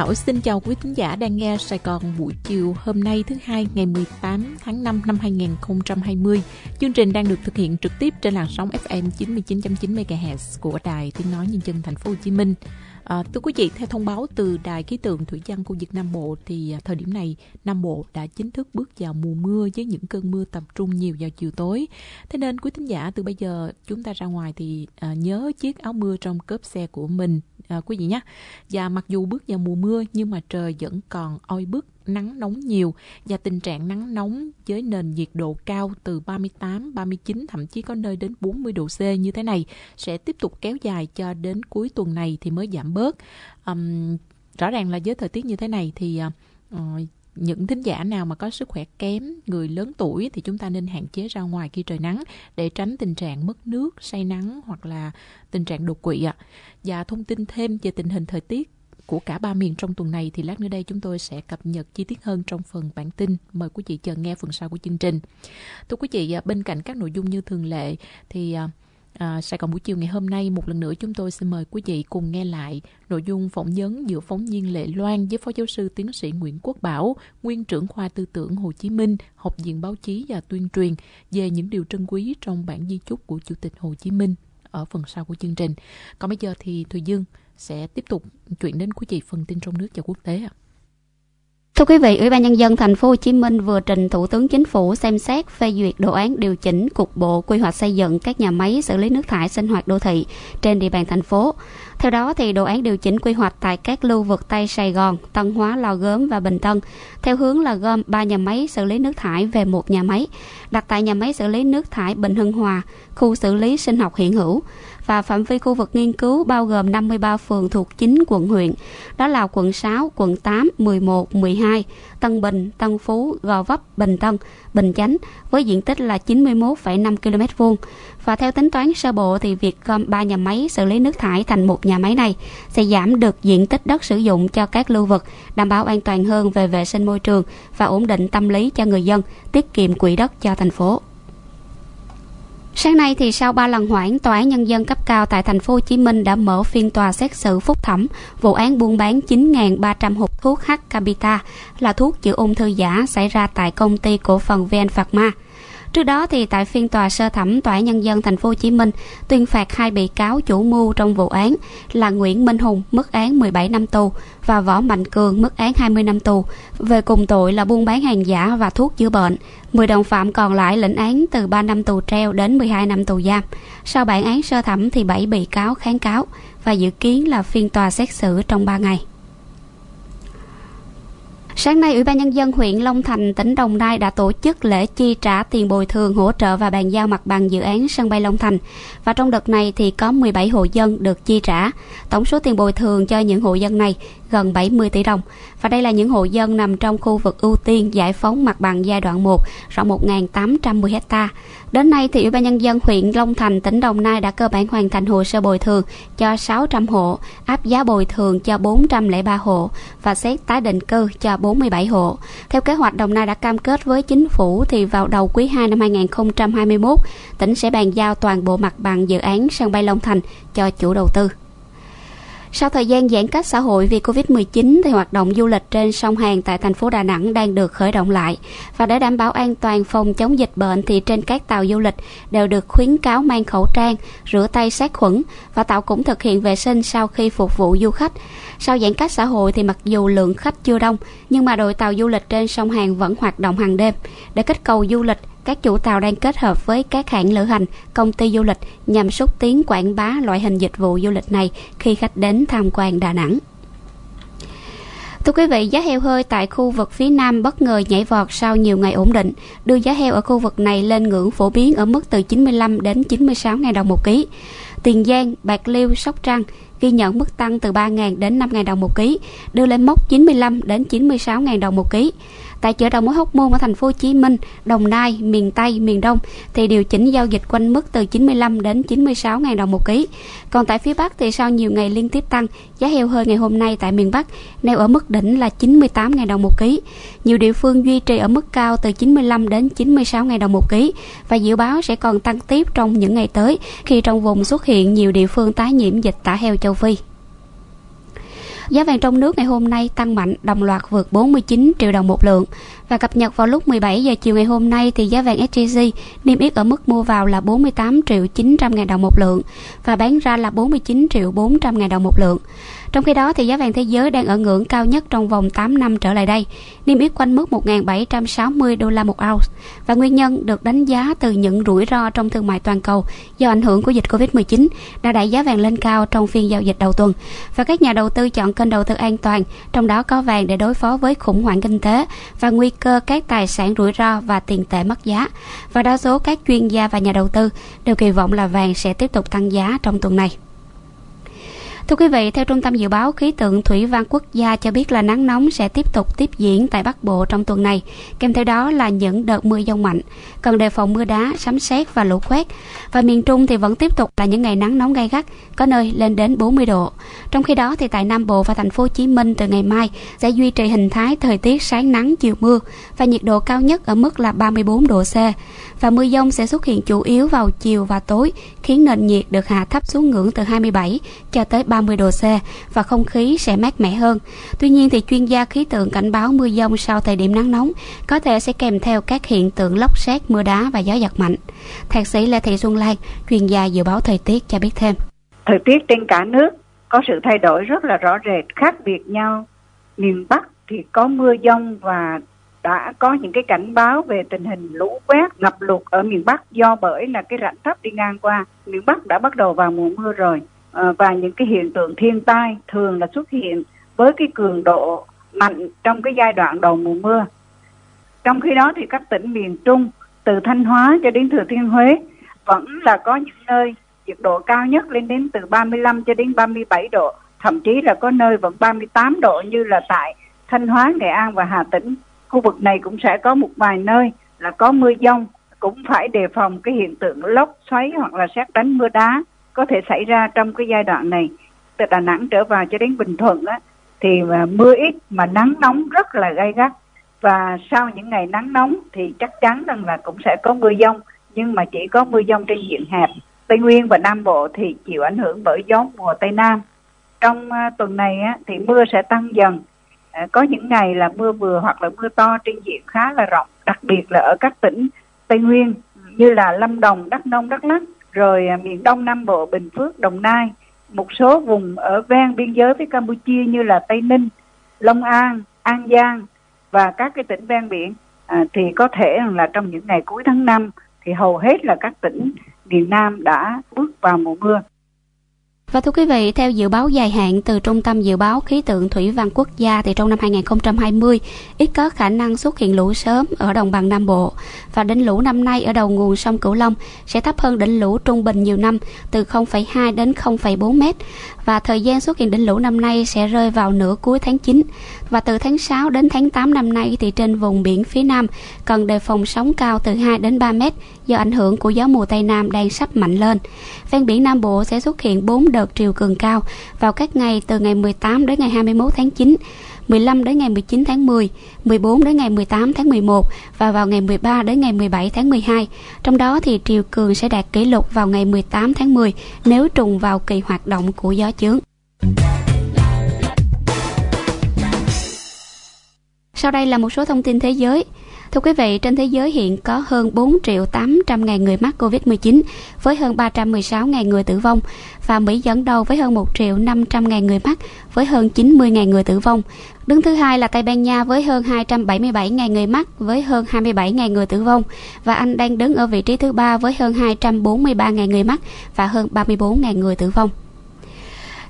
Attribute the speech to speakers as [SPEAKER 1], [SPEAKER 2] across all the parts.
[SPEAKER 1] Thảo xin chào quý thính giả đang nghe Sài Gòn buổi chiều hôm nay thứ hai, ngày 18 tháng 5 năm 2020. Chương trình đang được thực hiện trực tiếp trên làn sóng FM 99.9 MHz của Đài Tiếng nói Nhân dân Thành phố Hồ Chí Minh. À, thưa quý vị, theo thông báo từ Đài khí tượng thủy văn khu vực Nam Bộ thì à, thời điểm này Nam Bộ đã chính thức bước vào mùa mưa với những cơn mưa tập trung nhiều vào chiều tối. Thế nên quý thính giả từ bây giờ chúng ta ra ngoài thì à, nhớ chiếc áo mưa trong cốp xe của mình à, quý vị nhé. Và mặc dù bước vào mùa mưa nhưng mà trời vẫn còn oi bức nắng nóng nhiều và tình trạng nắng nóng với nền nhiệt độ cao từ 38, 39 thậm chí có nơi đến 40 độ C như thế này sẽ tiếp tục kéo dài cho đến cuối tuần này thì mới giảm bớt. Um, rõ ràng là với thời tiết như thế này thì uh, những thính giả nào mà có sức khỏe kém, người lớn tuổi thì chúng ta nên hạn chế ra ngoài khi trời nắng để tránh tình trạng mất nước, say nắng hoặc là tình trạng đột quỵ ạ. Và thông tin thêm về tình hình thời tiết của cả ba miền trong tuần này thì lát nữa đây chúng tôi sẽ cập nhật chi tiết hơn trong phần bản tin. Mời quý vị chờ nghe phần sau của chương trình. Thưa quý vị, à, bên cạnh các nội dung như thường lệ thì à, à, Sài Gòn buổi chiều ngày hôm nay một lần nữa chúng tôi xin mời quý vị cùng nghe lại nội dung phỏng vấn giữa phóng viên Lệ Loan với phó giáo sư tiến sĩ Nguyễn Quốc Bảo, nguyên trưởng khoa tư tưởng Hồ Chí Minh, học viện báo chí và tuyên truyền về những điều trân quý trong bản di chúc của Chủ tịch Hồ Chí Minh ở phần sau của chương trình. Còn bây giờ thì Thùy Dương sẽ tiếp tục chuyển đến quý vị phần tin trong nước và quốc tế ạ.
[SPEAKER 2] Thưa quý vị, Ủy ban nhân dân thành phố Hồ Chí Minh vừa trình Thủ tướng Chính phủ xem xét phê duyệt đồ án điều chỉnh cục bộ quy hoạch xây dựng các nhà máy xử lý nước thải sinh hoạt đô thị trên địa bàn thành phố. Theo đó thì đồ án điều chỉnh quy hoạch tại các lưu vực Tây Sài Gòn, Tân Hóa, Lò Gốm và Bình Tân theo hướng là gom 3 nhà máy xử lý nước thải về một nhà máy, đặt tại nhà máy xử lý nước thải Bình Hưng Hòa, khu xử lý sinh học hiện hữu và phạm vi khu vực nghiên cứu bao gồm 53 phường thuộc 9 quận huyện, đó là quận 6, quận 8, 11, 12, Tân Bình, Tân Phú, Gò Vấp, Bình Tân, Bình Chánh với diện tích là 91,5 km vuông. Và theo tính toán sơ bộ thì việc gom 3 nhà máy xử lý nước thải thành một nhà máy này sẽ giảm được diện tích đất sử dụng cho các lưu vực, đảm bảo an toàn hơn về vệ sinh môi trường và ổn định tâm lý cho người dân, tiết kiệm quỹ đất cho thành phố. Sáng nay thì sau 3 lần hoãn, tòa án nhân dân cấp cao tại thành phố Hồ Chí Minh đã mở phiên tòa xét xử phúc thẩm vụ án buôn bán 9.300 hộp thuốc H Capita là thuốc chữa ung thư giả xảy ra tại công ty cổ phần VN Pharma. Trước đó thì tại phiên tòa sơ thẩm tòa nhân dân thành phố Hồ Chí Minh tuyên phạt hai bị cáo chủ mưu trong vụ án là Nguyễn Minh Hùng mức án 17 năm tù và Võ Mạnh Cường mức án 20 năm tù về cùng tội là buôn bán hàng giả và thuốc chữa bệnh. 10 đồng phạm còn lại lĩnh án từ 3 năm tù treo đến 12 năm tù giam. Sau bản án sơ thẩm thì 7 bị cáo kháng cáo và dự kiến là phiên tòa xét xử trong 3 ngày. Sáng nay, Ủy ban Nhân dân huyện Long Thành, tỉnh Đồng Nai đã tổ chức lễ chi trả tiền bồi thường hỗ trợ và bàn giao mặt bằng dự án sân bay Long Thành. Và trong đợt này thì có 17 hộ dân được chi trả. Tổng số tiền bồi thường cho những hộ dân này gần 70 tỷ đồng. Và đây là những hộ dân nằm trong khu vực ưu tiên giải phóng mặt bằng giai đoạn 1, rộng 1.810 ha. Đến nay thì Ủy ban nhân dân huyện Long Thành, tỉnh Đồng Nai đã cơ bản hoàn thành hồ sơ bồi thường cho 600 hộ, áp giá bồi thường cho 403 hộ và xét tái định cư cho 47 hộ. Theo kế hoạch Đồng Nai đã cam kết với chính phủ thì vào đầu quý 2 năm 2021, tỉnh sẽ bàn giao toàn bộ mặt bằng dự án sân bay Long Thành cho chủ đầu tư. Sau thời gian giãn cách xã hội vì Covid-19 thì hoạt động du lịch trên sông Hàn tại thành phố Đà Nẵng đang được khởi động lại. Và để đảm bảo an toàn phòng chống dịch bệnh thì trên các tàu du lịch đều được khuyến cáo mang khẩu trang, rửa tay sát khuẩn và tàu cũng thực hiện vệ sinh sau khi phục vụ du khách. Sau giãn cách xã hội thì mặc dù lượng khách chưa đông nhưng mà đội tàu du lịch trên sông Hàn vẫn hoạt động hàng đêm để kích cầu du lịch các chủ tàu đang kết hợp với các hãng lữ hành, công ty du lịch nhằm xúc tiến quảng bá loại hình dịch vụ du lịch này khi khách đến tham quan Đà Nẵng. Thưa quý vị, giá heo hơi tại khu vực phía Nam bất ngờ nhảy vọt sau nhiều ngày ổn định, đưa giá heo ở khu vực này lên ngưỡng phổ biến ở mức từ 95 đến 96 000 đồng một ký. Tiền Giang, Bạc Liêu, Sóc Trăng ghi nhận mức tăng từ 3.000 đến 5.000 đồng một ký, đưa lên mốc 95 đến 96.000 đồng một ký. Tại chợ đầu mối Hóc Môn ở thành phố Hồ Chí Minh, Đồng Nai, miền Tây, miền Đông thì điều chỉnh giao dịch quanh mức từ 95 đến 96 000 đồng một ký. Còn tại phía Bắc thì sau nhiều ngày liên tiếp tăng, giá heo hơi ngày hôm nay tại miền Bắc neo ở mức đỉnh là 98 000 đồng một ký. Nhiều địa phương duy trì ở mức cao từ 95 đến 96 000 đồng một ký và dự báo sẽ còn tăng tiếp trong những ngày tới khi trong vùng xuất hiện nhiều địa phương tái nhiễm dịch tả heo châu Phi. Giá vàng trong nước ngày hôm nay tăng mạnh, đồng loạt vượt 49 triệu đồng một lượng. Và cập nhật vào lúc 17 giờ chiều ngày hôm nay thì giá vàng SJC niêm yết ở mức mua vào là 48 triệu 900 ngàn đồng một lượng và bán ra là 49 triệu 400 ngàn đồng một lượng. Trong khi đó thì giá vàng thế giới đang ở ngưỡng cao nhất trong vòng 8 năm trở lại đây, niêm yết quanh mức 1.760 đô la một ounce và nguyên nhân được đánh giá từ những rủi ro trong thương mại toàn cầu do ảnh hưởng của dịch Covid-19 đã đẩy giá vàng lên cao trong phiên giao dịch đầu tuần và các nhà đầu tư chọn kênh đầu tư an toàn, trong đó có vàng để đối phó với khủng hoảng kinh tế và nguy cơ các tài sản rủi ro và tiền tệ mất giá. Và đa số các chuyên gia và nhà đầu tư đều kỳ vọng là vàng sẽ tiếp tục tăng giá trong tuần này. Thưa quý vị, theo Trung tâm Dự báo Khí tượng Thủy văn Quốc gia cho biết là nắng nóng sẽ tiếp tục tiếp diễn tại Bắc Bộ trong tuần này, kèm theo đó là những đợt mưa dông mạnh, cần đề phòng mưa đá, sấm sét và lũ quét. Và miền Trung thì vẫn tiếp tục là những ngày nắng nóng gay gắt, có nơi lên đến 40 độ. Trong khi đó thì tại Nam Bộ và thành phố Hồ Chí Minh từ ngày mai sẽ duy trì hình thái thời tiết sáng nắng chiều mưa và nhiệt độ cao nhất ở mức là 34 độ C. Và mưa dông sẽ xuất hiện chủ yếu vào chiều và tối, khiến nền nhiệt được hạ thấp xuống ngưỡng từ 27 cho tới 30 độ C và không khí sẽ mát mẻ hơn. Tuy nhiên thì chuyên gia khí tượng cảnh báo mưa dông sau thời điểm nắng nóng có thể sẽ kèm theo các hiện tượng lốc xét, mưa đá và gió giật mạnh. Thạc sĩ Lê Thị Xuân Lan, chuyên gia dự báo thời tiết cho biết thêm.
[SPEAKER 3] Thời tiết trên cả nước có sự thay đổi rất là rõ rệt, khác biệt nhau. Miền Bắc thì có mưa dông và đã có những cái cảnh báo về tình hình lũ quét, ngập lụt ở miền Bắc do bởi là cái rãnh thấp đi ngang qua. Miền Bắc đã bắt đầu vào mùa mưa rồi Ờ, và những cái hiện tượng thiên tai thường là xuất hiện với cái cường độ mạnh trong cái giai đoạn đầu mùa mưa. Trong khi đó thì các tỉnh miền Trung từ Thanh Hóa cho đến Thừa Thiên Huế vẫn là có những nơi nhiệt độ cao nhất lên đến từ 35 cho đến 37 độ, thậm chí là có nơi vẫn 38 độ như là tại Thanh Hóa, Nghệ An và Hà Tĩnh. Khu vực này cũng sẽ có một vài nơi là có mưa dông, cũng phải đề phòng cái hiện tượng lốc xoáy hoặc là xét đánh mưa đá có thể xảy ra trong cái giai đoạn này. Từ Đà Nẵng trở vào cho đến Bình Thuận á, thì mưa ít mà nắng nóng rất là gay gắt và sau những ngày nắng nóng thì chắc chắn rằng là cũng sẽ có mưa dông nhưng mà chỉ có mưa dông trên diện hẹp Tây Nguyên và Nam Bộ thì chịu ảnh hưởng bởi gió mùa Tây Nam. Trong uh, tuần này á, thì mưa sẽ tăng dần. À, có những ngày là mưa vừa hoặc là mưa to trên diện khá là rộng, đặc biệt là ở các tỉnh Tây Nguyên như là Lâm Đồng, Đắk Nông, Đắk Lắk, rồi à, miền Đông Nam Bộ, Bình Phước, Đồng Nai, một số vùng ở ven biên giới với Campuchia như là Tây Ninh, Long An, An Giang và các cái tỉnh ven biển à, thì có thể là trong những ngày cuối tháng 5 thì hầu hết là các tỉnh miền Nam đã bước vào mùa mưa.
[SPEAKER 2] Và thưa quý vị, theo dự báo dài hạn từ Trung tâm Dự báo Khí tượng Thủy văn Quốc gia thì trong năm 2020 ít có khả năng xuất hiện lũ sớm ở đồng bằng Nam Bộ. Và đỉnh lũ năm nay ở đầu nguồn sông Cửu Long sẽ thấp hơn đỉnh lũ trung bình nhiều năm từ 0,2 đến 0,4 mét và thời gian xuất hiện đỉnh lũ năm nay sẽ rơi vào nửa cuối tháng 9 và từ tháng 6 đến tháng 8 năm nay thì trên vùng biển phía Nam cần đề phòng sóng cao từ 2 đến 3 mét do ảnh hưởng của gió mùa Tây Nam đang sắp mạnh lên. Ven biển Nam Bộ sẽ xuất hiện 4 đợt triều cường cao vào các ngày từ ngày 18 đến ngày 21 tháng 9. 15 đến ngày 19 tháng 10, 14 đến ngày 18 tháng 11 và vào ngày 13 đến ngày 17 tháng 12. Trong đó thì triều cường sẽ đạt kỷ lục vào ngày 18 tháng 10 nếu trùng vào kỳ hoạt động của gió chướng. Sau đây là một số thông tin thế giới. Thưa quý vị, trên thế giới hiện có hơn 4 triệu 800 ngàn người mắc Covid-19 với hơn 316 ngàn người tử vong và Mỹ dẫn đầu với hơn 1 triệu 500 ngàn người mắc với hơn 90 ngàn người tử vong. Đứng thứ hai là Tây Ban Nha với hơn 277 ngàn người mắc với hơn 27 ngàn người tử vong và Anh đang đứng ở vị trí thứ ba với hơn 243 ngàn người mắc và hơn 34 ngàn người tử vong.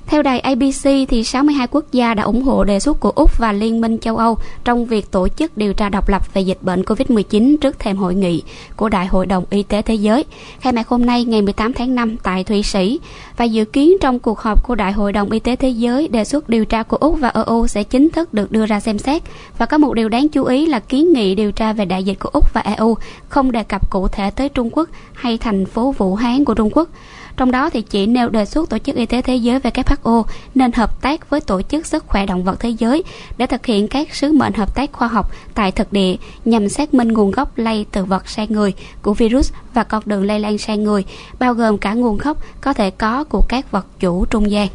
[SPEAKER 2] Theo đài ABC, thì 62 quốc gia đã ủng hộ đề xuất của Úc và Liên minh châu Âu trong việc tổ chức điều tra độc lập về dịch bệnh COVID-19 trước thềm hội nghị của Đại hội đồng Y tế Thế giới, khai mạc hôm nay ngày 18 tháng 5 tại Thụy Sĩ. Và dự kiến trong cuộc họp của Đại hội đồng Y tế Thế giới, đề xuất điều tra của Úc và EU sẽ chính thức được đưa ra xem xét. Và có một điều đáng chú ý là kiến nghị điều tra về đại dịch của Úc và EU không đề cập cụ thể tới Trung Quốc hay thành phố Vũ Hán của Trung Quốc. Trong đó thì chỉ nêu đề xuất Tổ chức Y tế Thế giới WHO nên hợp tác với Tổ chức Sức khỏe Động vật Thế giới để thực hiện các sứ mệnh hợp tác khoa học tại thực địa nhằm xác minh nguồn gốc lây từ vật sang người của virus và con đường lây lan sang người, bao gồm cả nguồn gốc có thể có của các vật chủ trung gian.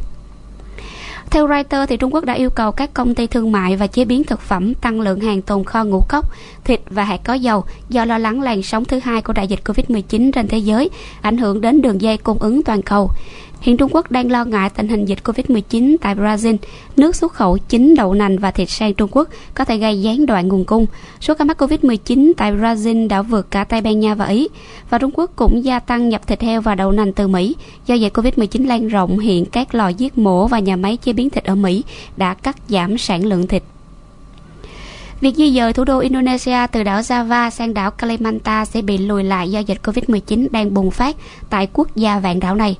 [SPEAKER 2] Theo Reuters, thì Trung Quốc đã yêu cầu các công ty thương mại và chế biến thực phẩm tăng lượng hàng tồn kho ngũ cốc, thịt và hạt có dầu do lo lắng làn sóng thứ hai của đại dịch Covid-19 trên thế giới ảnh hưởng đến đường dây cung ứng toàn cầu. Hiện Trung Quốc đang lo ngại tình hình dịch Covid-19 tại Brazil, nước xuất khẩu chính đậu nành và thịt sang Trung Quốc có thể gây gián đoạn nguồn cung. Số ca mắc Covid-19 tại Brazil đã vượt cả Tây Ban Nha và Ý, và Trung Quốc cũng gia tăng nhập thịt heo và đậu nành từ Mỹ. Do dịch Covid-19 lan rộng, hiện các lò giết mổ và nhà máy chế biến thịt ở Mỹ đã cắt giảm sản lượng thịt Việc di dời thủ đô Indonesia từ đảo Java sang đảo Kalimantan sẽ bị lùi lại do dịch Covid-19 đang bùng phát tại quốc gia vạn đảo này.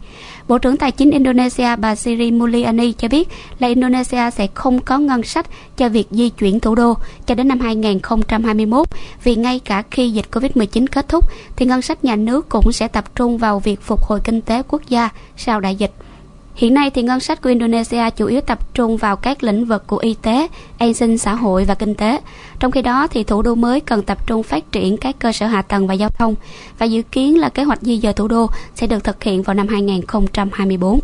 [SPEAKER 2] Bộ trưởng Tài chính Indonesia bà Sri Mulyani cho biết là Indonesia sẽ không có ngân sách cho việc di chuyển thủ đô cho đến năm 2021 vì ngay cả khi dịch Covid-19 kết thúc, thì ngân sách nhà nước cũng sẽ tập trung vào việc phục hồi kinh tế quốc gia sau đại dịch. Hiện nay thì ngân sách của Indonesia chủ yếu tập trung vào các lĩnh vực của y tế, an sinh xã hội và kinh tế. Trong khi đó thì thủ đô mới cần tập trung phát triển các cơ sở hạ tầng và giao thông và dự kiến là kế hoạch di dời thủ đô sẽ được thực hiện vào năm 2024.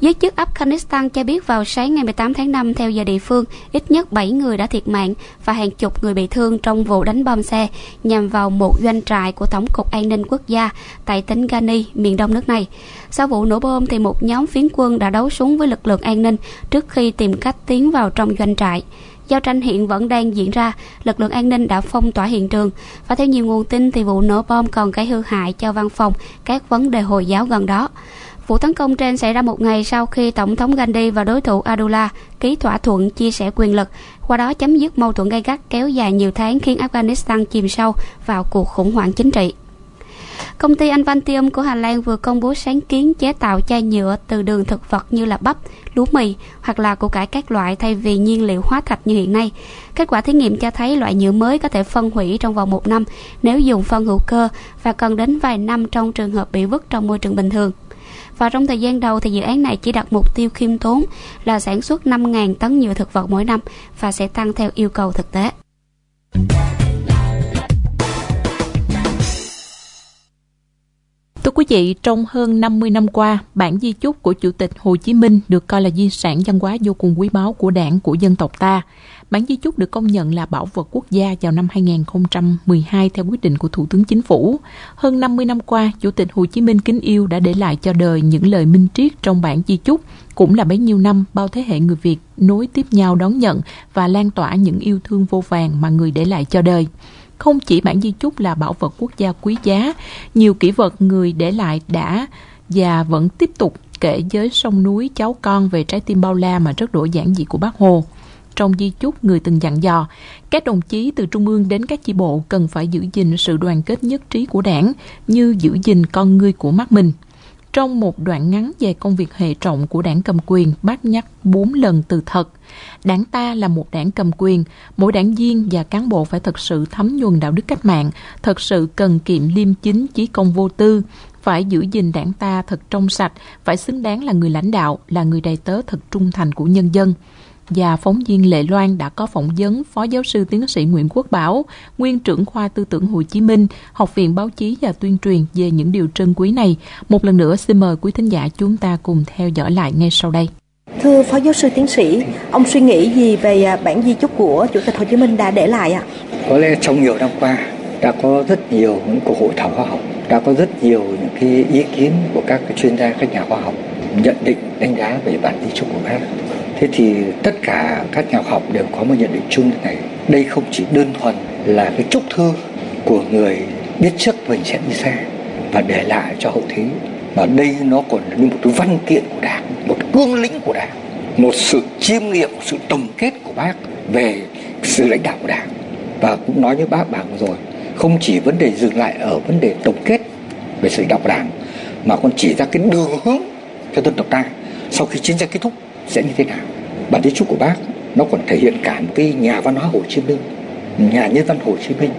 [SPEAKER 2] Giới chức Afghanistan cho biết vào sáng ngày 18 tháng 5 theo giờ địa phương, ít nhất 7 người đã thiệt mạng và hàng chục người bị thương trong vụ đánh bom xe nhằm vào một doanh trại của Tổng cục An ninh Quốc gia tại tỉnh Ghani, miền đông nước này. Sau vụ nổ bom thì một nhóm phiến quân đã đấu súng với lực lượng an ninh trước khi tìm cách tiến vào trong doanh trại. Giao tranh hiện vẫn đang diễn ra, lực lượng an ninh đã phong tỏa hiện trường và theo nhiều nguồn tin thì vụ nổ bom còn gây hư hại cho văn phòng các vấn đề Hồi giáo gần đó. Vụ tấn công trên xảy ra một ngày sau khi Tổng thống Gandhi và đối thủ Abdullah ký thỏa thuận chia sẻ quyền lực, qua đó chấm dứt mâu thuẫn gay gắt kéo dài nhiều tháng khiến Afghanistan chìm sâu vào cuộc khủng hoảng chính trị. Công ty Anvantium của Hà Lan vừa công bố sáng kiến chế tạo chai nhựa từ đường thực vật như là bắp, lúa mì hoặc là củ cải các loại thay vì nhiên liệu hóa thạch như hiện nay. Kết quả thí nghiệm cho thấy loại nhựa mới có thể phân hủy trong vòng một năm nếu dùng phân hữu cơ và cần đến vài năm trong trường hợp bị vứt trong môi trường bình thường. Và trong thời gian đầu thì dự án này chỉ đặt mục tiêu khiêm tốn là sản xuất 5.000 tấn nhựa thực vật mỗi năm và sẽ tăng theo yêu cầu thực tế.
[SPEAKER 1] Thưa quý vị, trong hơn 50 năm qua, bản di chúc của Chủ tịch Hồ Chí Minh được coi là di sản văn hóa vô cùng quý báu của đảng, của dân tộc ta. Bản di chúc được công nhận là bảo vật quốc gia vào năm 2012 theo quyết định của Thủ tướng Chính phủ. Hơn 50 năm qua, Chủ tịch Hồ Chí Minh kính yêu đã để lại cho đời những lời minh triết trong bản di chúc, cũng là bấy nhiêu năm bao thế hệ người Việt nối tiếp nhau đón nhận và lan tỏa những yêu thương vô vàng mà người để lại cho đời không chỉ bản di chúc là bảo vật quốc gia quý giá, nhiều kỷ vật người để lại đã và vẫn tiếp tục kể với sông núi cháu con về trái tim bao la mà rất đổi giản dị của bác Hồ. Trong di chúc, người từng dặn dò, các đồng chí từ trung ương đến các chi bộ cần phải giữ gìn sự đoàn kết nhất trí của đảng như giữ gìn con người của mắt mình. Trong một đoạn ngắn về công việc hệ trọng của đảng cầm quyền, bác nhắc bốn lần từ thật. Đảng ta là một đảng cầm quyền, mỗi đảng viên và cán bộ phải thật sự thấm nhuần đạo đức cách mạng, thật sự cần kiệm liêm chính, chí công vô tư, phải giữ gìn đảng ta thật trong sạch, phải xứng đáng là người lãnh đạo, là người đầy tớ thật trung thành của nhân dân và phóng viên Lệ Loan đã có phỏng vấn Phó Giáo sư Tiến sĩ Nguyễn Quốc Bảo, nguyên trưởng khoa tư tưởng Hồ Chí Minh, Học viện Báo chí và Tuyên truyền về những điều trân quý này. Một lần nữa xin mời quý thính giả chúng ta cùng theo dõi lại ngay sau đây.
[SPEAKER 4] Thưa Phó Giáo sư Tiến sĩ, ông suy nghĩ gì về à, bản di chúc của Chủ tịch Hồ Chí Minh đã để lại ạ?
[SPEAKER 5] Có lẽ trong nhiều năm qua đã có rất nhiều những cuộc hội thảo khoa học, đã có rất nhiều những cái ý kiến của các chuyên gia, các nhà khoa học nhận định đánh giá về bản di chúc của bác thế thì tất cả các nhà khoa học đều có một nhận định chung như này. Đây không chỉ đơn thuần là cái chúc thư của người biết trước mình sẽ đi xa và để lại cho hậu thế, mà đây nó còn là như một cái văn kiện của đảng, một cương lĩnh của đảng, một sự chiêm nghiệm, một sự tổng kết của bác về sự lãnh đạo của đảng. Và cũng nói với bác bạn rồi, không chỉ vấn đề dừng lại ở vấn đề tổng kết về sự lãnh đạo của đảng, mà còn chỉ ra cái đường hướng cho dân tộc ta sau khi chiến tranh kết thúc sẽ như thế nào? Bản di trúc của bác, nó còn thể hiện cả một cái nhà văn hóa Hồ Chí Minh, nhà nhân văn Hồ Chí Minh,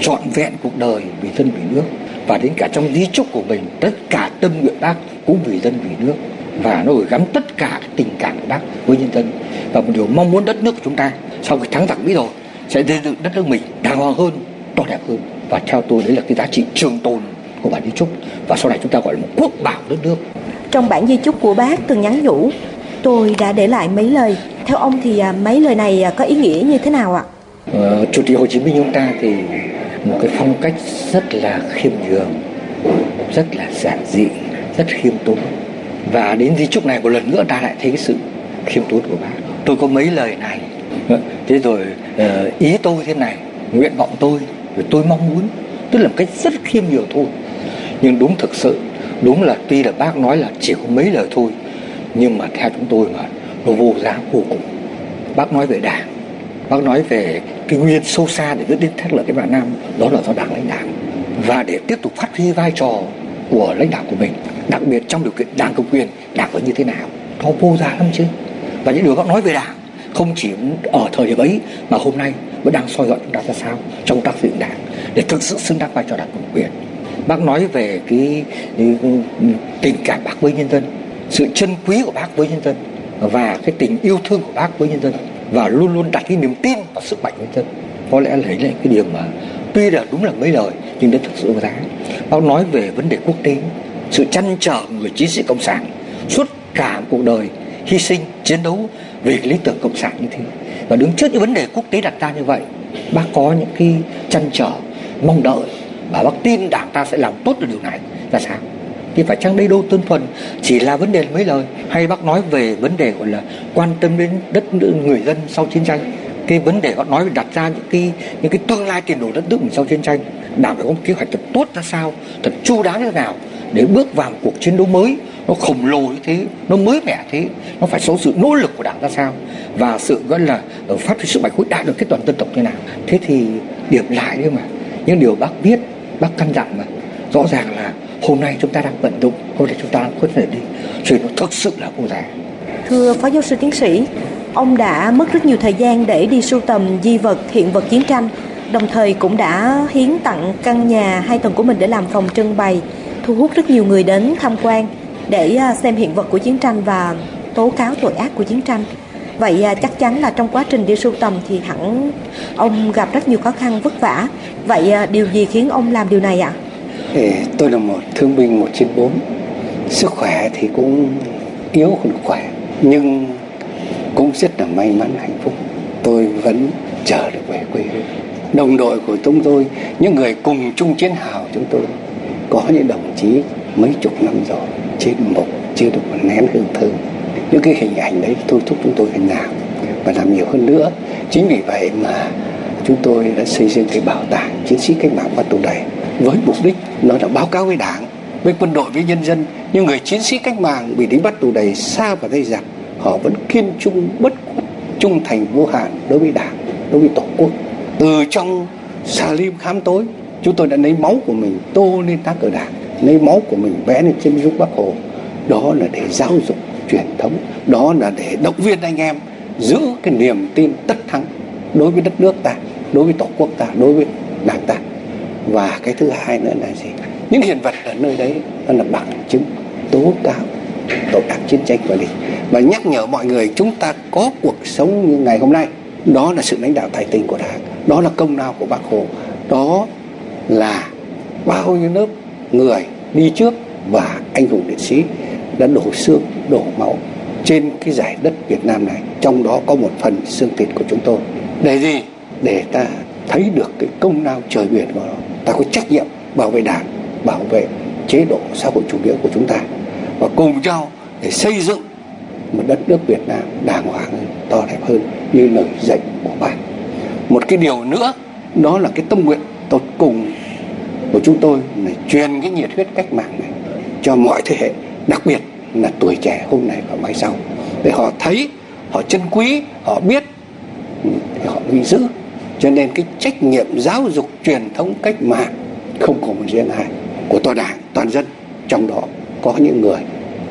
[SPEAKER 5] trọn vẹn cuộc đời vì dân vì nước. Và đến cả trong di trúc của mình, tất cả tâm nguyện bác cũng vì dân vì nước. Và nó gửi gắm tất cả tình cảm của bác với nhân dân. Và một điều mong muốn đất nước của chúng ta, sau khi thắng giặc Mỹ rồi, sẽ xây dựng đất nước mình đàng hoàng hơn to đẹp hơn. Và theo tôi, đấy là cái giá trị trường tồn của bản di trúc. Và sau này chúng ta gọi là một quốc bảo đất nước.
[SPEAKER 4] Trong bản di trúc của bác từng nhắn nhủ tôi đã để lại mấy lời. Theo ông thì à, mấy lời này à, có ý nghĩa như thế nào ạ?
[SPEAKER 5] Ờ, Chủ tịch Hồ Chí Minh chúng ta thì một cái phong cách rất là khiêm nhường, rất là giản dị, rất khiêm tốn. Và đến di trúc này một lần nữa ta lại thấy cái sự khiêm tốn của bác. Tôi có mấy lời này. Ờ, thế rồi ờ, ý tôi thế này, nguyện vọng tôi, rồi tôi mong muốn, tức là một cách rất khiêm nhường thôi. Nhưng đúng thực sự, đúng là tuy là bác nói là chỉ có mấy lời thôi, nhưng mà theo chúng tôi mà nó vô giá vô cùng. Bác nói về đảng, bác nói về cái nguyên sâu xa để dẫn đến thét lợi cái Việt Nam đó là do đảng lãnh đạo. Và để tiếp tục phát huy vai trò của lãnh đạo của mình đặc biệt trong điều kiện đảng cầm quyền đảng có như thế nào nó vô giá lắm chứ. Và những điều bác nói về đảng không chỉ ở thời điểm ấy mà hôm nay vẫn đang soi dọi chúng ta ra sao trong tác dựng đảng để thực sự xứng đáng vai trò đảng cầm quyền. Bác nói về cái, cái tình cảm bác với nhân dân sự chân quý của bác với nhân dân và cái tình yêu thương của bác với nhân dân và luôn luôn đặt cái niềm tin vào sức mạnh nhân dân. Có lẽ lấy lại cái điều mà tuy là đúng là mấy lời, nhưng nó thực sự có giá. Bác nói về vấn đề quốc tế, sự chăn trở của người chiến sĩ cộng sản, suốt cả cuộc đời hy sinh, chiến đấu vì lý tưởng cộng sản như thế. Và đứng trước những vấn đề quốc tế đặt ra như vậy, bác có những cái chăn trở, mong đợi và bác tin đảng ta sẽ làm tốt được điều này. Là sao? Thì phải chăng đây đâu đơn thuần chỉ là vấn đề mấy lời? Hay bác nói về vấn đề, gọi là, quan tâm đến đất nước, người dân sau chiến tranh? Cái vấn đề bác nói đặt ra những cái những cái tương lai tiền đồ đất nước mình sau chiến tranh, đảng phải có một kế hoạch thật tốt ra sao, thật chu đáo như thế nào để bước vào một cuộc chiến đấu mới? Nó khổng lồ như thế, nó mới mẻ thế, nó phải có sự nỗ lực của đảng ra sao? Và sự, gọi là phát huy sức mạnh khối đại được cái toàn dân tộc như nào? Thế thì điểm lại đấy mà. Những điều bác biết bác căn dặn mà, rõ ràng là hôm nay chúng ta đang vận dụng hôm nay chúng ta đang thể đi chuyện nó thực sự là vô giá
[SPEAKER 4] Thưa Phó Giáo sư Tiến sĩ, ông đã mất rất nhiều thời gian để đi sưu tầm di vật, hiện vật chiến tranh, đồng thời cũng đã hiến tặng căn nhà hai tầng của mình để làm phòng trưng bày, thu hút rất nhiều người đến tham quan để à, xem hiện vật của chiến tranh và tố cáo tội ác của chiến tranh. Vậy à, chắc chắn là trong quá trình đi sưu tầm thì hẳn ông gặp rất nhiều khó khăn vất vả. Vậy à, điều gì khiến ông làm điều này ạ?
[SPEAKER 6] Thì tôi là một thương binh 194 Sức khỏe thì cũng yếu hơn khỏe, Nhưng cũng rất là may mắn, hạnh phúc. Tôi vẫn chờ được về quê hương. Đồng đội của chúng tôi, Những người cùng chung chiến hào chúng tôi, Có những đồng chí mấy chục năm rồi Trên mục chưa được một nén hương thơm. Những cái hình ảnh đấy thôi thúc chúng tôi phải làm Và làm nhiều hơn nữa. Chính vì vậy mà chúng tôi đã xây dựng cái bảo tàng chiến sĩ cách mạng bắt tù đầy với mục đích nó đã báo cáo với đảng, với quân đội, với nhân dân. Nhưng người chiến sĩ cách mạng bị đánh bắt tù đầy xa và gây giặc họ vẫn kiên trung bất khuất, trung thành, vô hạn đối với đảng, đối với tổ quốc. Từ trong xà lim khám tối, chúng tôi đã lấy máu của mình tô lên tác cờ đảng, lấy máu của mình vẽ lên chân dung bác hồ. Đó là để giáo dục, truyền thống, đó là để động viên anh em giữ cái niềm tin tất thắng đối với đất nước ta đối với tổ quốc ta, đối với đảng ta. Và cái thứ hai nữa là gì? Những hiện vật ở nơi đấy nó là bằng chứng tố cáo tội ác chiến tranh của địch và nhắc nhở mọi người chúng ta có cuộc sống như ngày hôm nay. Đó là sự lãnh đạo tài tình của đảng. Đó là công lao của bác hồ. Đó là bao nhiêu lớp người đi trước và anh hùng liệt sĩ đã đổ xương, đổ máu trên cái giải đất Việt Nam này. Trong đó có một phần xương thịt của chúng tôi. Để gì? Để ta thấy được cái công lao trời biển của nó. Ta có trách nhiệm bảo vệ đảng bảo vệ chế độ xã hội chủ nghĩa của chúng ta và cùng nhau để xây dựng một đất nước Việt Nam đàng hoàng hơn, to đẹp hơn như lời dạy của bác. Một cái điều nữa đó là cái tâm nguyện tột cùng của chúng tôi là truyền cái nhiệt huyết cách mạng này cho mọi thế hệ, đặc biệt là tuổi trẻ hôm nay và mai sau. Để họ thấy, họ trân quý, họ biết thì họ ghi giữ cho nên cái trách nhiệm giáo dục truyền thống cách mạng không có một riêng ai của toàn đảng toàn dân. Trong đó có những người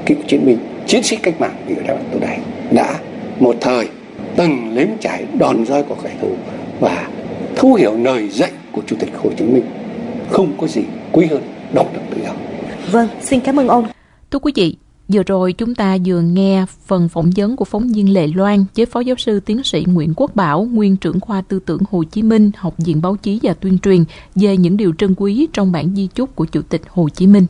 [SPEAKER 6] cựu chiến binh chiến sĩ cách mạng bị đã tù đày đã một thời từng nếm trải đòn roi của kẻ thù và thấu hiểu lời dạy của chủ tịch hồ chí minh. Không có gì quý hơn độc lập tự do.
[SPEAKER 4] Vâng, xin cảm ơn ông.
[SPEAKER 1] Thưa quý vị, Vừa rồi chúng ta vừa nghe phần phỏng vấn của phóng viên Lệ Loan với Phó Giáo sư Tiến sĩ Nguyễn Quốc Bảo, nguyên trưởng khoa tư tưởng Hồ Chí Minh, Học viện Báo chí và Tuyên truyền về những điều trân quý trong bản di chúc của Chủ tịch Hồ Chí Minh.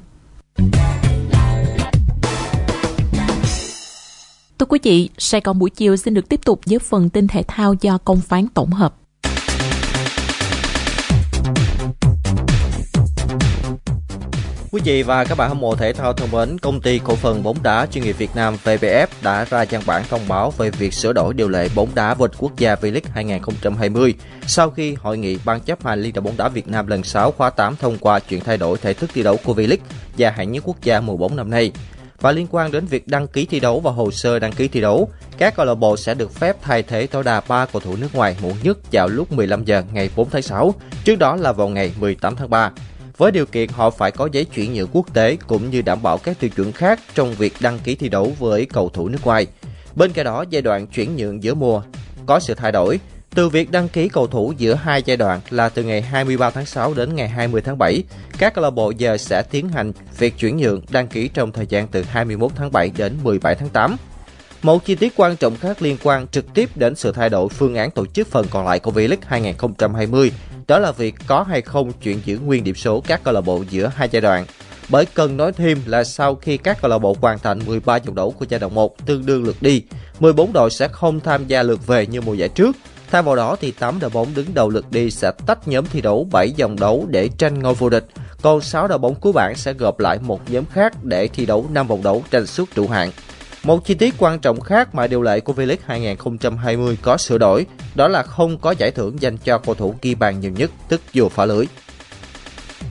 [SPEAKER 1] Thưa quý vị, Sài Gòn buổi chiều xin được tiếp tục với phần tin thể thao do công phán tổng hợp.
[SPEAKER 7] Quý vị và các bạn hâm mộ thể thao thân mến, công ty cổ phần bóng đá chuyên nghiệp Việt Nam VBF đã ra văn bản thông báo về việc sửa đổi điều lệ bóng đá vô địch quốc gia V-League 2020 sau khi hội nghị ban chấp hành Liên đoàn bóng đá Việt Nam lần 6 khóa 8 thông qua chuyện thay đổi thể thức thi đấu của V-League và hạng nhất quốc gia mùa bóng năm nay. Và liên quan đến việc đăng ký thi đấu và hồ sơ đăng ký thi đấu, các câu lạc bộ sẽ được phép thay thế tối đa 3 cầu thủ nước ngoài muộn nhất vào lúc 15 giờ ngày 4 tháng 6, trước đó là vào ngày 18 tháng 3 với điều kiện họ phải có giấy chuyển nhượng quốc tế cũng như đảm bảo các tiêu chuẩn khác trong việc đăng ký thi đấu với cầu thủ nước ngoài. Bên cạnh đó, giai đoạn chuyển nhượng giữa mùa có sự thay đổi. Từ việc đăng ký cầu thủ giữa hai giai đoạn là từ ngày 23 tháng 6 đến ngày 20 tháng 7, các câu lạc bộ giờ sẽ tiến hành việc chuyển nhượng đăng ký trong thời gian từ 21 tháng 7 đến 17 tháng 8. Một chi tiết quan trọng khác liên quan trực tiếp đến sự thay đổi phương án tổ chức phần còn lại của V-League 2020 đó là việc có hay không chuyện giữ nguyên điểm số các câu lạc bộ giữa hai giai đoạn. Bởi cần nói thêm là sau khi các câu lạc bộ hoàn thành 13 vòng đấu của giai đoạn 1 tương đương lượt đi, 14 đội sẽ không tham gia lượt về như mùa giải trước. Thay vào đó thì 8 đội bóng đứng đầu lượt đi sẽ tách nhóm thi đấu 7 vòng đấu để tranh ngôi vô địch, còn 6 đội bóng cuối bảng sẽ gộp lại một nhóm khác để thi đấu 5 vòng đấu tranh suốt trụ hạng. Một chi tiết quan trọng khác mà điều lệ của V-League 2020 có sửa đổi, đó là không có giải thưởng dành cho cầu thủ ghi bàn nhiều nhất, tức dù phá lưới.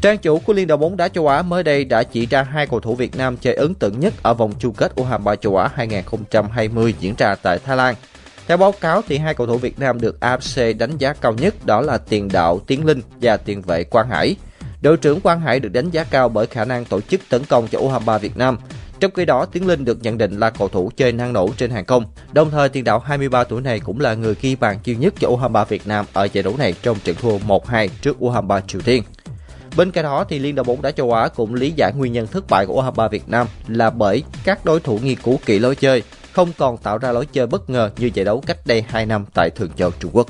[SPEAKER 7] Trang chủ của Liên đoàn bóng đá châu Á mới đây đã chỉ ra hai cầu thủ Việt Nam chơi ấn tượng nhất ở vòng chung kết U23 châu Á 2020 diễn ra tại Thái Lan. Theo báo cáo thì hai cầu thủ Việt Nam được AFC đánh giá cao nhất đó là tiền đạo Tiến Linh và tiền vệ Quang Hải. Đội trưởng Quang Hải được đánh giá cao bởi khả năng tổ chức tấn công cho U23 Việt Nam, trong khi đó, Tiến Linh được nhận định là cầu thủ chơi năng nổ trên hàng công. Đồng thời, tiền đạo 23 tuổi này cũng là người ghi bàn duy nhất cho U23 Việt Nam ở giải đấu này trong trận thua 1-2 trước U23 Triều Tiên. Bên cạnh đó thì Liên đoàn bóng đá châu Á cũng lý giải nguyên nhân thất bại của U23 Việt Nam là bởi các đối thủ nghiên cứu kỹ lối chơi, không còn tạo ra lối chơi bất ngờ như giải đấu cách đây 2 năm tại Thường Châu Trung Quốc.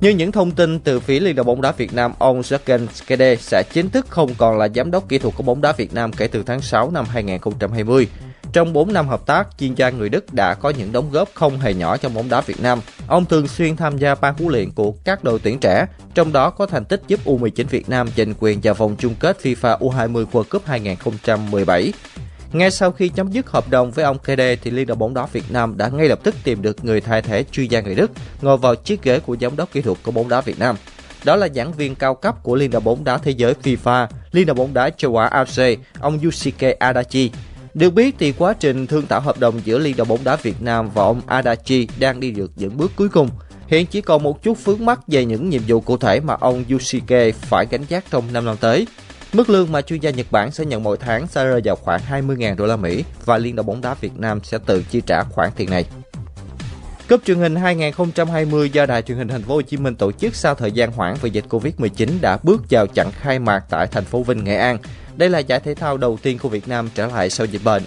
[SPEAKER 7] Như những thông tin từ phía Liên đoàn bóng đá Việt Nam, ông Jürgen Skede sẽ chính thức không còn là giám đốc kỹ thuật của bóng đá Việt Nam kể từ tháng 6 năm 2020. Trong 4 năm hợp tác, chuyên gia người Đức đã có những đóng góp không hề nhỏ trong bóng đá Việt Nam. Ông thường xuyên tham gia ban huấn luyện của các đội tuyển trẻ, trong đó có thành tích giúp U19 Việt Nam giành quyền vào vòng chung kết FIFA U20 World Cup 2017. Ngay sau khi chấm dứt hợp đồng với ông Kede thì Liên đoàn bóng đá Việt Nam đã ngay lập tức tìm được người thay thế chuyên gia người Đức ngồi vào chiếc ghế của giám đốc kỹ thuật của bóng đá Việt Nam. Đó là giảng viên cao cấp của Liên đoàn bóng đá thế giới FIFA, Liên đoàn bóng đá châu Á AFC, ông Yusuke Adachi. Được biết thì quá trình thương thảo hợp đồng giữa Liên đoàn bóng đá Việt Nam và ông Adachi đang đi được những bước cuối cùng. Hiện chỉ còn một chút vướng mắt về những nhiệm vụ cụ thể mà ông Yusuke phải gánh vác trong 5 năm tới. Mức lương mà chuyên gia Nhật Bản sẽ nhận mỗi tháng sẽ rơi vào khoảng 20.000 đô la Mỹ và Liên đoàn bóng đá Việt Nam sẽ tự chi trả khoản tiền này. Cúp truyền hình 2020 do Đài truyền hình Thành phố Hồ Chí Minh tổ chức sau thời gian hoãn vì dịch Covid-19 đã bước vào chặng khai mạc tại thành phố Vinh, Nghệ An. Đây là giải thể thao đầu tiên của Việt Nam trở lại sau dịch bệnh.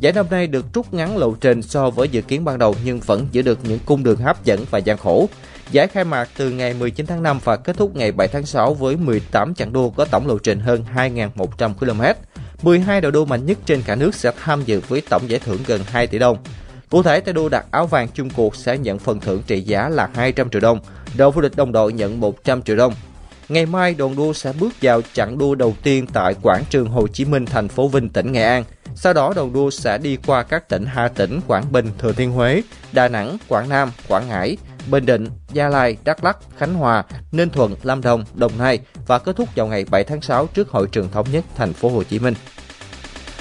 [SPEAKER 7] Giải năm nay được rút ngắn lộ trình so với dự kiến ban đầu nhưng vẫn giữ được những cung đường hấp dẫn và gian khổ. Giải khai mạc từ ngày 19 tháng 5 và kết thúc ngày 7 tháng 6 với 18 chặng đua có tổng lộ trình hơn 2.100 km. 12 đội đua mạnh nhất trên cả nước sẽ tham dự với tổng giải thưởng gần 2 tỷ đồng. Cụ thể, tay đua đặt áo vàng chung cuộc sẽ nhận phần thưởng trị giá là 200 triệu đồng, đội vô địch đồng đội nhận 100 triệu đồng. Ngày mai, đoàn đua sẽ bước vào chặng đua đầu tiên tại quảng trường Hồ Chí Minh, thành phố Vinh, tỉnh Nghệ An. Sau đó, đoàn đua sẽ đi qua các tỉnh Hà Tĩnh, Quảng Bình, Thừa Thiên Huế, Đà Nẵng, Quảng Nam, Quảng Ngãi, Bình Định, Gia Lai, Đắk Lắk, Khánh Hòa, Ninh Thuận, Lâm Đồng, Đồng Nai và kết thúc vào ngày 7 tháng 6 trước Hội trường thống nhất thành phố Hồ Chí Minh.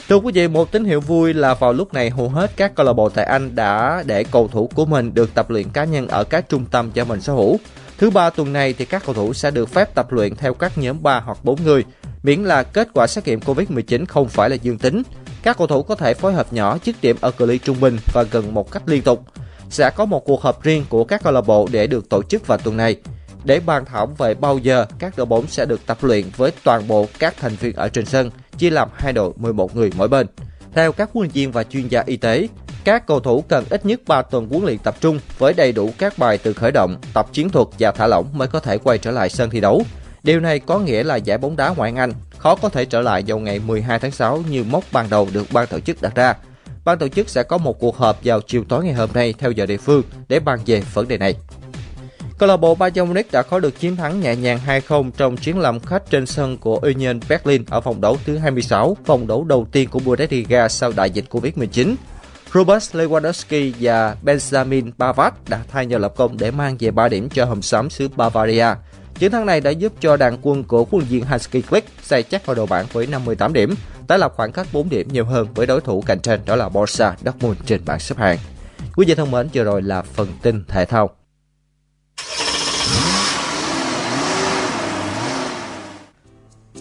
[SPEAKER 7] Thưa quý vị, một tín hiệu vui là vào lúc này hầu hết các câu lạc bộ tại Anh đã để cầu thủ của mình được tập luyện cá nhân ở các trung tâm cho mình sở hữu. Thứ ba tuần này thì các cầu thủ sẽ được phép tập luyện theo các nhóm 3 hoặc 4 người, miễn là kết quả xét nghiệm Covid-19 không phải là dương tính. Các cầu thủ có thể phối hợp nhỏ dứt điểm ở cự ly trung bình và gần một cách liên tục sẽ có một cuộc họp riêng của các câu lạc bộ để được tổ chức vào tuần này để bàn thảo về bao giờ các đội bóng sẽ được tập luyện với toàn bộ các thành viên ở trên sân, chia làm hai đội 11 người mỗi bên. Theo các huấn luyện viên và chuyên gia y tế, các cầu thủ cần ít nhất 3 tuần huấn luyện tập trung với đầy đủ các bài từ khởi động, tập chiến thuật và thả lỏng mới có thể quay trở lại sân thi đấu. Điều này có nghĩa là giải bóng đá ngoại Anh khó có thể trở lại vào ngày 12 tháng 6 như mốc ban đầu được ban tổ chức đặt ra ban tổ chức sẽ có một cuộc họp vào chiều tối ngày hôm nay theo giờ địa phương để bàn về vấn đề này. Câu lạc bộ Bayern Munich đã có được chiến thắng nhẹ nhàng 2-0 trong chuyến làm khách trên sân của Union Berlin ở vòng đấu thứ 26, vòng đấu đầu tiên của Bundesliga sau đại dịch Covid-19. Robert Lewandowski và Benjamin Pavard đã thay nhau lập công để mang về 3 điểm cho hầm xóm xứ Bavaria. Chiến thắng này đã giúp cho đàn quân của quân viên Hansi Flick xây chắc vào đầu bảng với 58 điểm, tái lập khoảng cách 4 điểm nhiều hơn với đối thủ cạnh tranh đó là Borussia Dortmund trên bảng xếp hạng. Quý vị thân mến, vừa rồi là phần tin thể thao.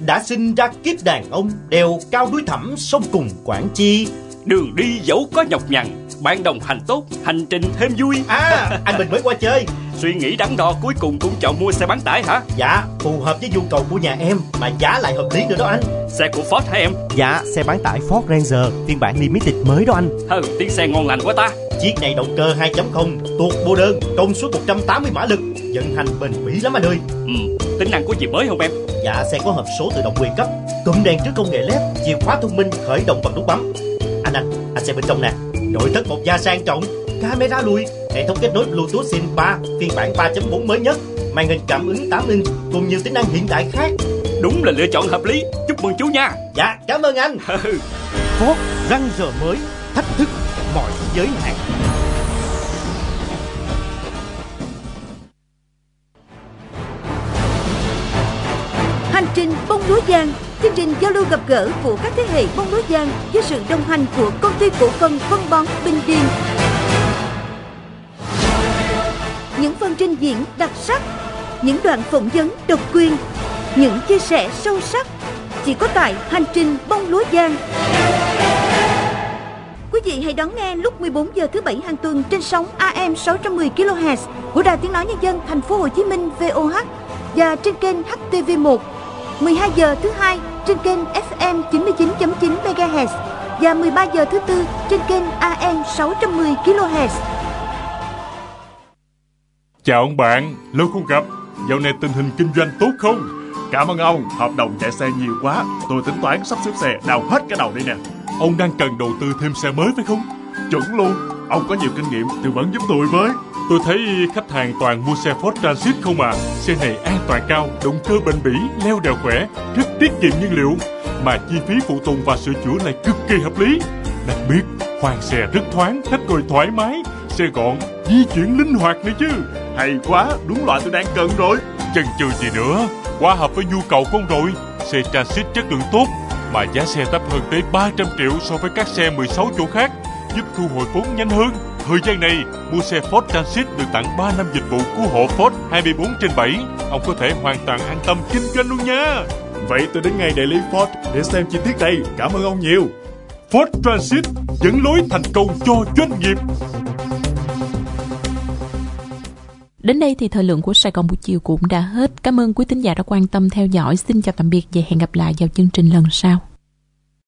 [SPEAKER 8] đã sinh ra kiếp đàn ông đèo cao núi thẳm sông cùng Quảng Chi.
[SPEAKER 9] Đường đi dẫu có nhọc nhằn, bạn đồng hành tốt, hành trình thêm vui.
[SPEAKER 8] À, anh Bình mới qua chơi.
[SPEAKER 9] Suy nghĩ đắn đo cuối cùng cũng chọn mua xe bán tải hả?
[SPEAKER 8] Dạ, phù hợp với nhu cầu của nhà em mà giá lại hợp lý nữa đó anh.
[SPEAKER 9] Xe của Ford hả em?
[SPEAKER 8] Dạ, xe bán tải Ford Ranger phiên bản limited mới đó anh.
[SPEAKER 9] Hừ, tiếng xe ngon lành quá ta.
[SPEAKER 8] Chiếc này động cơ 2.0, tuột bô đơn, công suất 180 mã lực, vận hành bền bỉ lắm anh ơi.
[SPEAKER 9] Ừ, tính năng có gì mới không em?
[SPEAKER 8] Dạ, xe có hộp số tự động quyền cấp, cụm đèn trước công nghệ LED, chìa khóa thông minh khởi động bằng nút bấm. Anh anh, anh xem bên trong nè, nội thất một da sang trọng, camera lùi, hệ thống kết nối Bluetooth SIM 3 phiên bản 3.4 mới nhất, màn hình cảm ứng 8 inch cùng nhiều tính năng hiện đại khác.
[SPEAKER 9] Đúng là lựa chọn hợp lý. Chúc mừng chú nha.
[SPEAKER 8] Dạ, cảm ơn anh. Ford răng giờ mới, thách thức mọi giới hạn.
[SPEAKER 10] Hành trình bông lúa giang, chương trình giao lưu gặp gỡ của các thế hệ bông lúa giang với sự đồng hành của công ty cổ phần phân bón Bình Điền. Những phần trình diễn đặc sắc, những đoạn phỏng vấn độc quyền, những chia sẻ sâu sắc chỉ có tại hành trình bông lúa giang. Quý vị hãy đón nghe lúc 14 giờ thứ bảy hàng tuần trên sóng AM 610 kHz của Đài Tiếng nói Nhân dân Thành phố Hồ Chí Minh VOH và trên kênh HTV1 12 giờ thứ hai trên kênh FM 99.9 MHz và 13 giờ thứ tư trên kênh AM 610 kHz.
[SPEAKER 11] Chào ông bạn, lâu không gặp. Dạo này tình hình kinh doanh tốt không? Cảm ơn ông, hợp đồng chạy xe nhiều quá. Tôi tính toán sắp xếp xe đào hết cái đầu đây nè. Ông đang cần đầu tư thêm xe mới phải không? Chuẩn luôn. Ông có nhiều kinh nghiệm, tư vấn giúp tôi với. Tôi thấy khách hàng toàn mua xe Ford Transit không à. Xe này an toàn cao, động cơ bền bỉ, leo đèo khỏe, rất tiết kiệm nhiên liệu. Mà chi phí phụ tùng và sửa chữa lại cực kỳ hợp lý. Đặc biệt, khoang xe rất thoáng, khách ngồi thoải mái, xe gọn, di chuyển linh hoạt nữa chứ. Hay quá, đúng loại tôi đang cần rồi. Chần chừ gì nữa, quá hợp với nhu cầu của ông rồi. Xe Transit chất lượng tốt, mà giá xe thấp hơn tới 300 triệu so với các xe 16 chỗ khác, giúp thu hồi vốn nhanh hơn. Thời gian này, mua xe Ford Transit được tặng 3 năm dịch vụ cứu hộ Ford 24 trên 7. Ông có thể hoàn toàn an tâm kinh doanh luôn nha. Vậy tôi đến ngay đại lý Ford để xem chi tiết đây. Cảm ơn ông nhiều. Ford Transit dẫn lối thành công cho doanh nghiệp.
[SPEAKER 1] Đến đây thì thời lượng của Sài Gòn buổi chiều cũng đã hết. Cảm ơn quý tín giả đã quan tâm theo dõi. Xin chào tạm biệt và hẹn gặp lại vào chương trình lần sau.